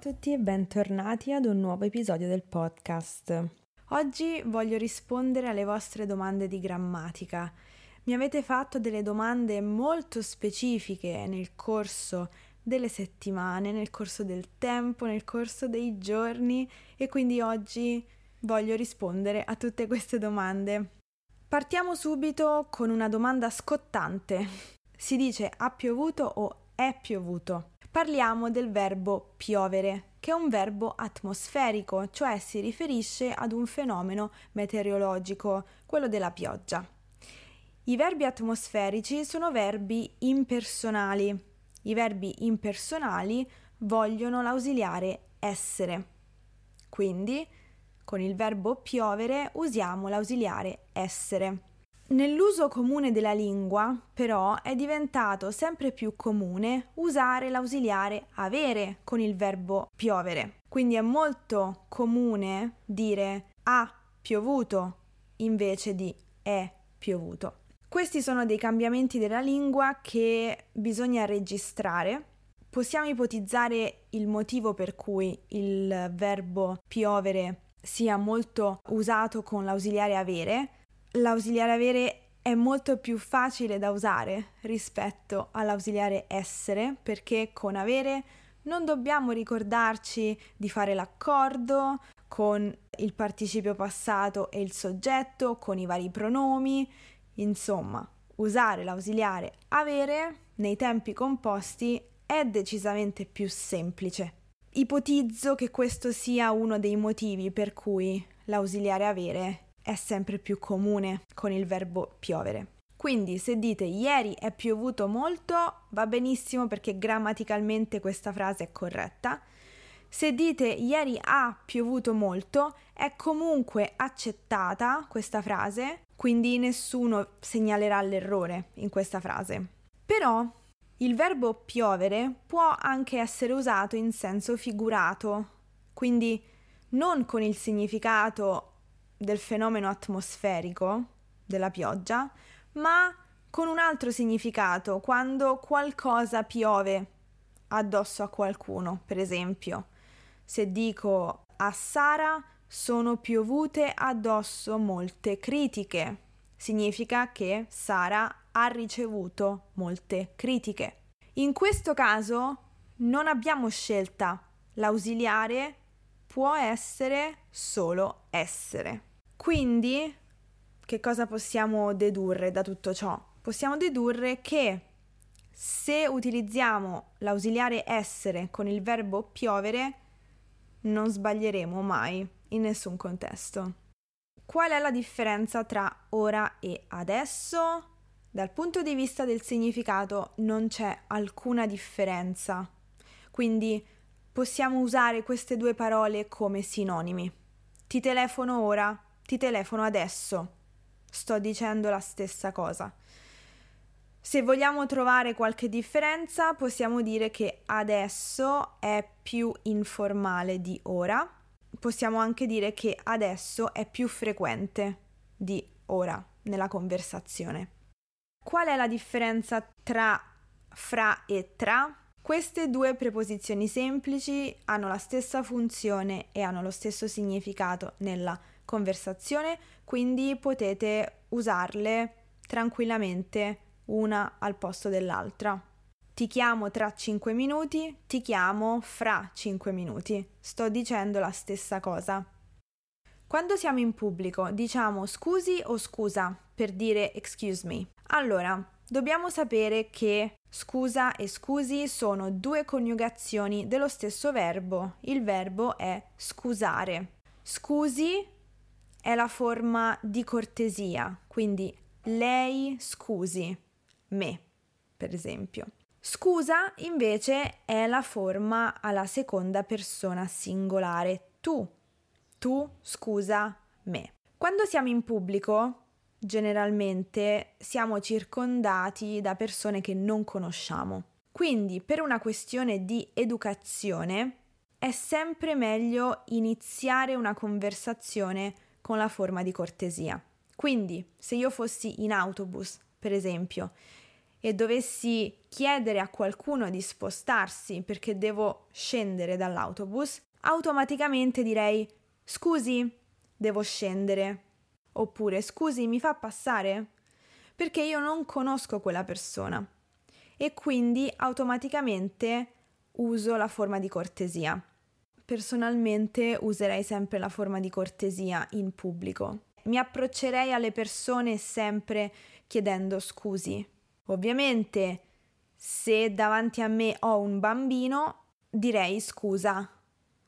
tutti e bentornati ad un nuovo episodio del podcast. Oggi voglio rispondere alle vostre domande di grammatica. Mi avete fatto delle domande molto specifiche nel corso delle settimane, nel corso del tempo, nel corso dei giorni e quindi oggi voglio rispondere a tutte queste domande. Partiamo subito con una domanda scottante. Si dice ha piovuto o è piovuto? Parliamo del verbo piovere, che è un verbo atmosferico, cioè si riferisce ad un fenomeno meteorologico, quello della pioggia. I verbi atmosferici sono verbi impersonali. I verbi impersonali vogliono l'ausiliare essere. Quindi, con il verbo piovere usiamo l'ausiliare essere. Nell'uso comune della lingua, però, è diventato sempre più comune usare l'ausiliare avere con il verbo piovere. Quindi è molto comune dire ha piovuto invece di è piovuto. Questi sono dei cambiamenti della lingua che bisogna registrare. Possiamo ipotizzare il motivo per cui il verbo piovere sia molto usato con l'ausiliare avere, l'ausiliare avere è molto più facile da usare rispetto all'ausiliare essere perché con avere non dobbiamo ricordarci di fare l'accordo con il participio passato e il soggetto, con i vari pronomi, insomma, usare l'ausiliare avere nei tempi composti è decisamente più semplice. Ipotizzo che questo sia uno dei motivi per cui l'ausiliare avere è sempre più comune con il verbo piovere. Quindi se dite ieri è piovuto molto va benissimo perché grammaticalmente questa frase è corretta. Se dite ieri ha piovuto molto è comunque accettata questa frase, quindi nessuno segnalerà l'errore in questa frase. Però il verbo piovere può anche essere usato in senso figurato, quindi non con il significato del fenomeno atmosferico della pioggia, ma con un altro significato, quando qualcosa piove addosso a qualcuno, per esempio. Se dico a Sara sono piovute addosso molte critiche, significa che Sara ha ricevuto molte critiche. In questo caso non abbiamo scelta, l'ausiliare può essere solo essere. Quindi, che cosa possiamo dedurre da tutto ciò? Possiamo dedurre che se utilizziamo l'ausiliare essere con il verbo piovere, non sbaglieremo mai in nessun contesto. Qual è la differenza tra ora e adesso? Dal punto di vista del significato non c'è alcuna differenza, quindi possiamo usare queste due parole come sinonimi. Ti telefono ora, ti telefono adesso. Sto dicendo la stessa cosa. Se vogliamo trovare qualche differenza, possiamo dire che adesso è più informale di ora. Possiamo anche dire che adesso è più frequente di ora nella conversazione. Qual è la differenza tra fra e tra? Queste due preposizioni semplici hanno la stessa funzione e hanno lo stesso significato nella conversazione, quindi potete usarle tranquillamente una al posto dell'altra. Ti chiamo tra 5 minuti, ti chiamo fra 5 minuti. Sto dicendo la stessa cosa. Quando siamo in pubblico diciamo scusi o scusa per dire excuse me. Allora, dobbiamo sapere che scusa e scusi sono due coniugazioni dello stesso verbo. Il verbo è scusare. Scusi è la forma di cortesia, quindi lei scusi me, per esempio. Scusa invece è la forma alla seconda persona singolare, tu. Tu scusa me. Quando siamo in pubblico, generalmente siamo circondati da persone che non conosciamo. Quindi, per una questione di educazione, è sempre meglio iniziare una conversazione con la forma di cortesia. Quindi, se io fossi in autobus, per esempio, e dovessi chiedere a qualcuno di spostarsi perché devo scendere dall'autobus, automaticamente direi scusi, devo scendere. Oppure scusi, mi fa passare? Perché io non conosco quella persona e quindi automaticamente uso la forma di cortesia. Personalmente userei sempre la forma di cortesia in pubblico. Mi approccerei alle persone sempre chiedendo scusi. Ovviamente, se davanti a me ho un bambino, direi scusa,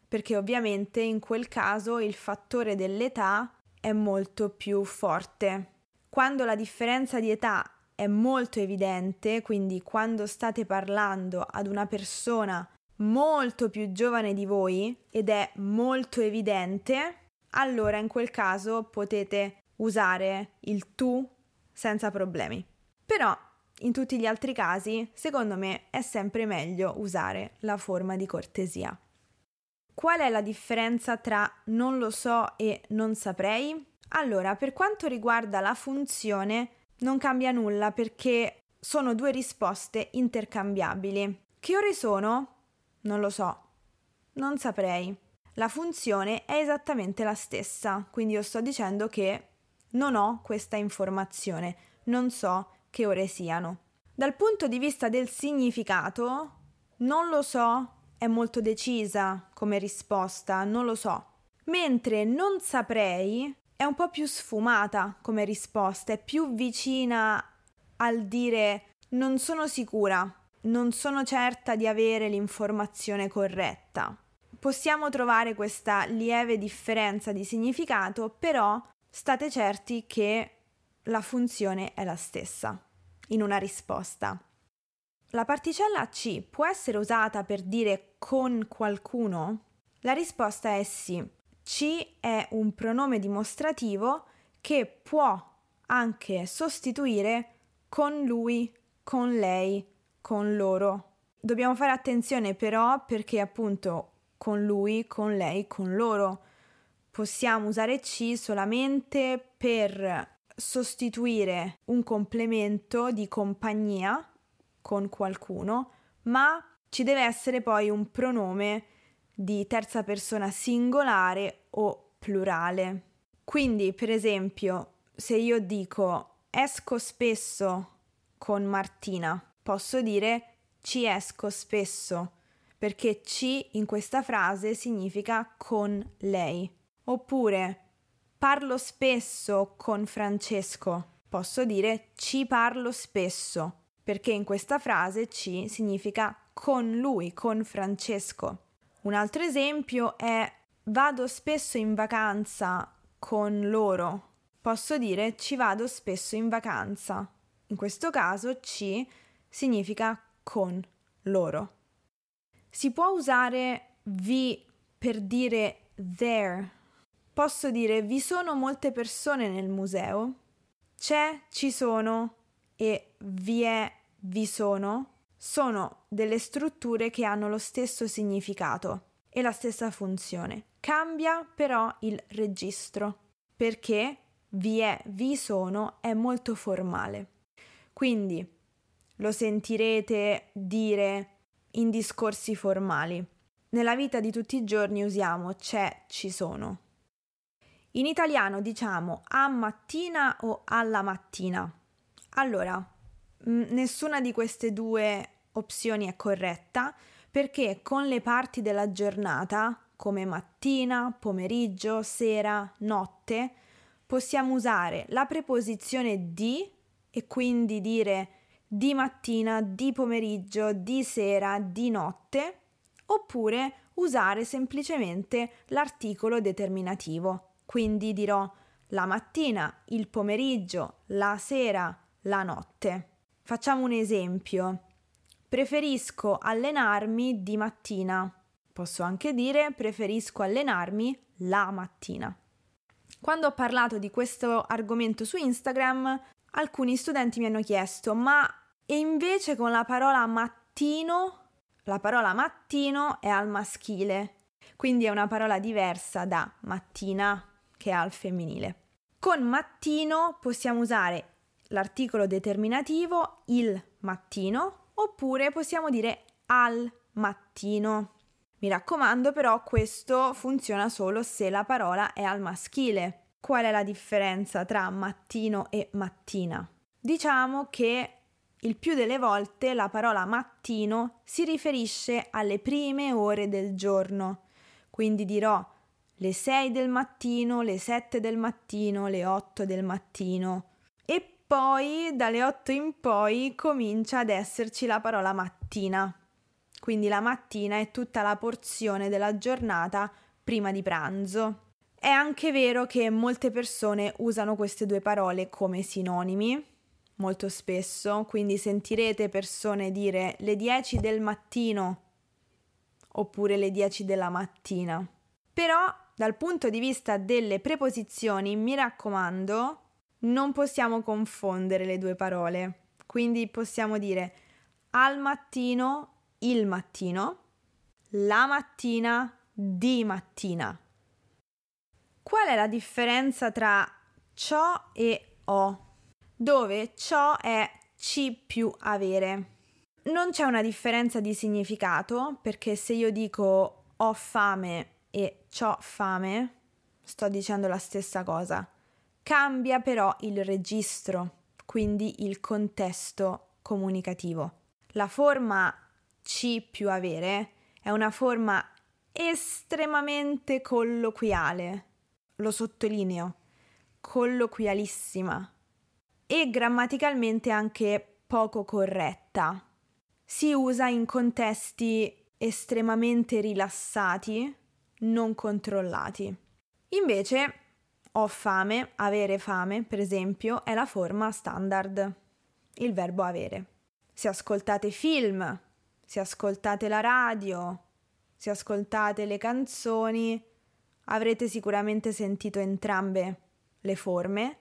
perché ovviamente in quel caso il fattore dell'età è molto più forte. Quando la differenza di età è molto evidente, quindi quando state parlando ad una persona molto più giovane di voi ed è molto evidente, allora in quel caso potete usare il tu senza problemi. Però in tutti gli altri casi, secondo me, è sempre meglio usare la forma di cortesia. Qual è la differenza tra non lo so e non saprei? Allora, per quanto riguarda la funzione, non cambia nulla perché sono due risposte intercambiabili. Che ore sono? Non lo so. Non saprei. La funzione è esattamente la stessa, quindi io sto dicendo che non ho questa informazione, non so che ore siano. Dal punto di vista del significato, non lo so è molto decisa come risposta, non lo so. Mentre non saprei è un po' più sfumata come risposta, è più vicina al dire non sono sicura, non sono certa di avere l'informazione corretta. Possiamo trovare questa lieve differenza di significato, però state certi che la funzione è la stessa in una risposta. La particella C può essere usata per dire con qualcuno? La risposta è sì. C è un pronome dimostrativo che può anche sostituire con lui, con lei, con loro. Dobbiamo fare attenzione però perché appunto con lui, con lei, con loro possiamo usare C solamente per sostituire un complemento di compagnia con qualcuno, ma ci deve essere poi un pronome di terza persona singolare o plurale. Quindi, per esempio, se io dico esco spesso con Martina, posso dire ci esco spesso, perché ci in questa frase significa con lei. Oppure parlo spesso con Francesco, posso dire ci parlo spesso, perché in questa frase ci significa con lui, con Francesco. Un altro esempio è vado spesso in vacanza con loro. Posso dire ci vado spesso in vacanza. In questo caso ci significa con loro. Si può usare vi per dire there. Posso dire vi sono molte persone nel museo. C'è, ci sono e vi è, vi sono sono delle strutture che hanno lo stesso significato e la stessa funzione. Cambia però il registro perché vi è, vi sono è molto formale. Quindi lo sentirete dire in discorsi formali. Nella vita di tutti i giorni usiamo c'è, ci sono. In italiano diciamo a mattina o alla mattina. Allora, nessuna di queste due opzioni è corretta perché con le parti della giornata, come mattina, pomeriggio, sera, notte, possiamo usare la preposizione di e quindi dire di mattina, di pomeriggio, di sera, di notte, oppure usare semplicemente l'articolo determinativo. Quindi dirò la mattina, il pomeriggio, la sera, la notte. Facciamo un esempio. Preferisco allenarmi di mattina. Posso anche dire preferisco allenarmi la mattina. Quando ho parlato di questo argomento su Instagram, alcuni studenti mi hanno chiesto: ma e invece con la parola mattino? La parola mattino è al maschile, quindi è una parola diversa da mattina che è al femminile. Con mattino possiamo usare l'articolo determinativo il mattino oppure possiamo dire al mattino. Mi raccomando però questo funziona solo se la parola è al maschile. Qual è la differenza tra mattino e mattina? Diciamo che il più delle volte la parola mattino si riferisce alle prime ore del giorno, quindi dirò le 6 del mattino, le 7 del mattino, le 8 del mattino. E poi dalle 8 in poi comincia ad esserci la parola mattina. Quindi la mattina è tutta la porzione della giornata prima di pranzo. È anche vero che molte persone usano queste due parole come sinonimi, molto spesso, quindi sentirete persone dire le 10 del mattino oppure le 10 della mattina. Però dal punto di vista delle preposizioni, mi raccomando, non possiamo confondere le due parole. Quindi possiamo dire al mattino, il mattino, la mattina, di mattina. Qual è la differenza tra ciò e ho? Dove ciò è ci più avere. Non c'è una differenza di significato perché se io dico ho fame e ho fame, sto dicendo la stessa cosa. Cambia però il registro, quindi il contesto comunicativo. La forma ci più avere è una forma estremamente colloquiale, lo sottolineo, colloquialissima e grammaticalmente anche poco corretta. Si usa in contesti estremamente rilassati non controllati. Invece, ho fame, avere fame, per esempio, è la forma standard, il verbo avere. Se ascoltate film, se ascoltate la radio, se ascoltate le canzoni, avrete sicuramente sentito entrambe le forme,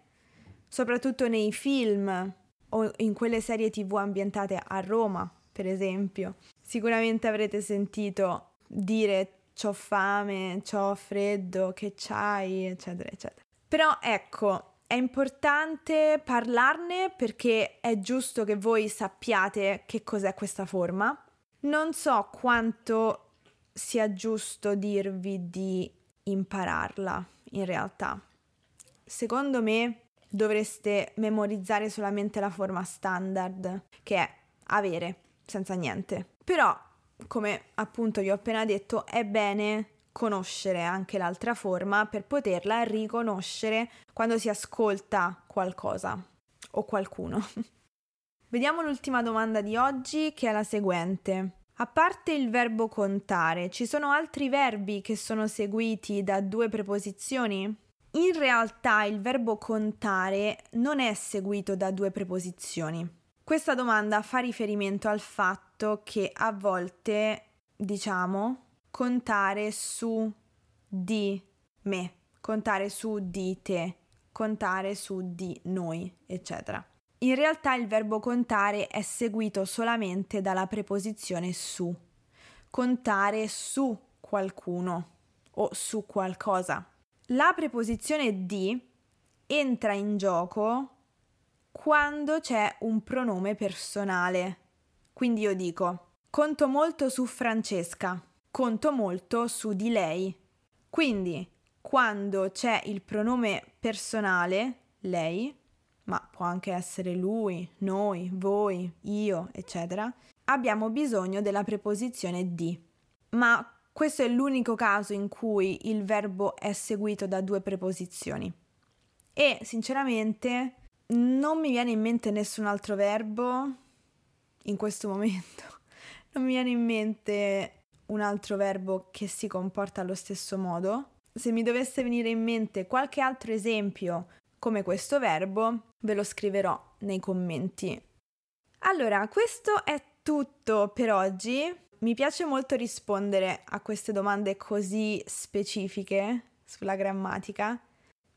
soprattutto nei film o in quelle serie tv ambientate a Roma, per esempio. Sicuramente avrete sentito dire c'ho fame, c'ho freddo, che c'hai, eccetera, eccetera. Però ecco, è importante parlarne perché è giusto che voi sappiate che cos'è questa forma. Non so quanto sia giusto dirvi di impararla in realtà. Secondo me dovreste memorizzare solamente la forma standard, che è avere, senza niente. Però come appunto vi ho appena detto, è bene conoscere anche l'altra forma per poterla riconoscere quando si ascolta qualcosa o qualcuno. Vediamo l'ultima domanda di oggi che è la seguente. A parte il verbo contare, ci sono altri verbi che sono seguiti da due preposizioni? In realtà il verbo contare non è seguito da due preposizioni. Questa domanda fa riferimento al fatto che a volte diciamo contare su di me, contare su di te, contare su di noi, eccetera. In realtà il verbo contare è seguito solamente dalla preposizione su. Contare su qualcuno o su qualcosa. La preposizione di entra in gioco quando c'è un pronome personale quindi io dico, conto molto su Francesca, conto molto su di lei. Quindi, quando c'è il pronome personale, lei, ma può anche essere lui, noi, voi, io, eccetera, abbiamo bisogno della preposizione di. Ma questo è l'unico caso in cui il verbo è seguito da due preposizioni. E sinceramente non mi viene in mente nessun altro verbo in questo momento. Non mi viene in mente un altro verbo che si comporta allo stesso modo. Se mi dovesse venire in mente qualche altro esempio come questo verbo, ve lo scriverò nei commenti. Allora, questo è tutto per oggi. Mi piace molto rispondere a queste domande così specifiche sulla grammatica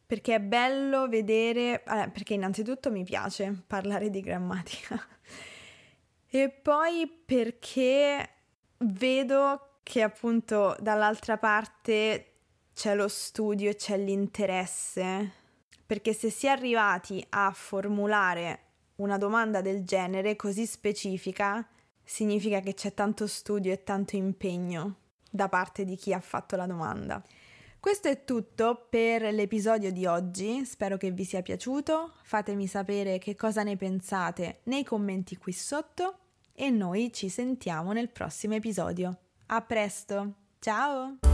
perché è bello vedere, eh, perché innanzitutto mi piace parlare di grammatica. E poi perché vedo che appunto dall'altra parte c'è lo studio e c'è l'interesse, perché se si è arrivati a formulare una domanda del genere così specifica significa che c'è tanto studio e tanto impegno da parte di chi ha fatto la domanda. Questo è tutto per l'episodio di oggi, spero che vi sia piaciuto, fatemi sapere che cosa ne pensate nei commenti qui sotto e noi ci sentiamo nel prossimo episodio. A presto, ciao!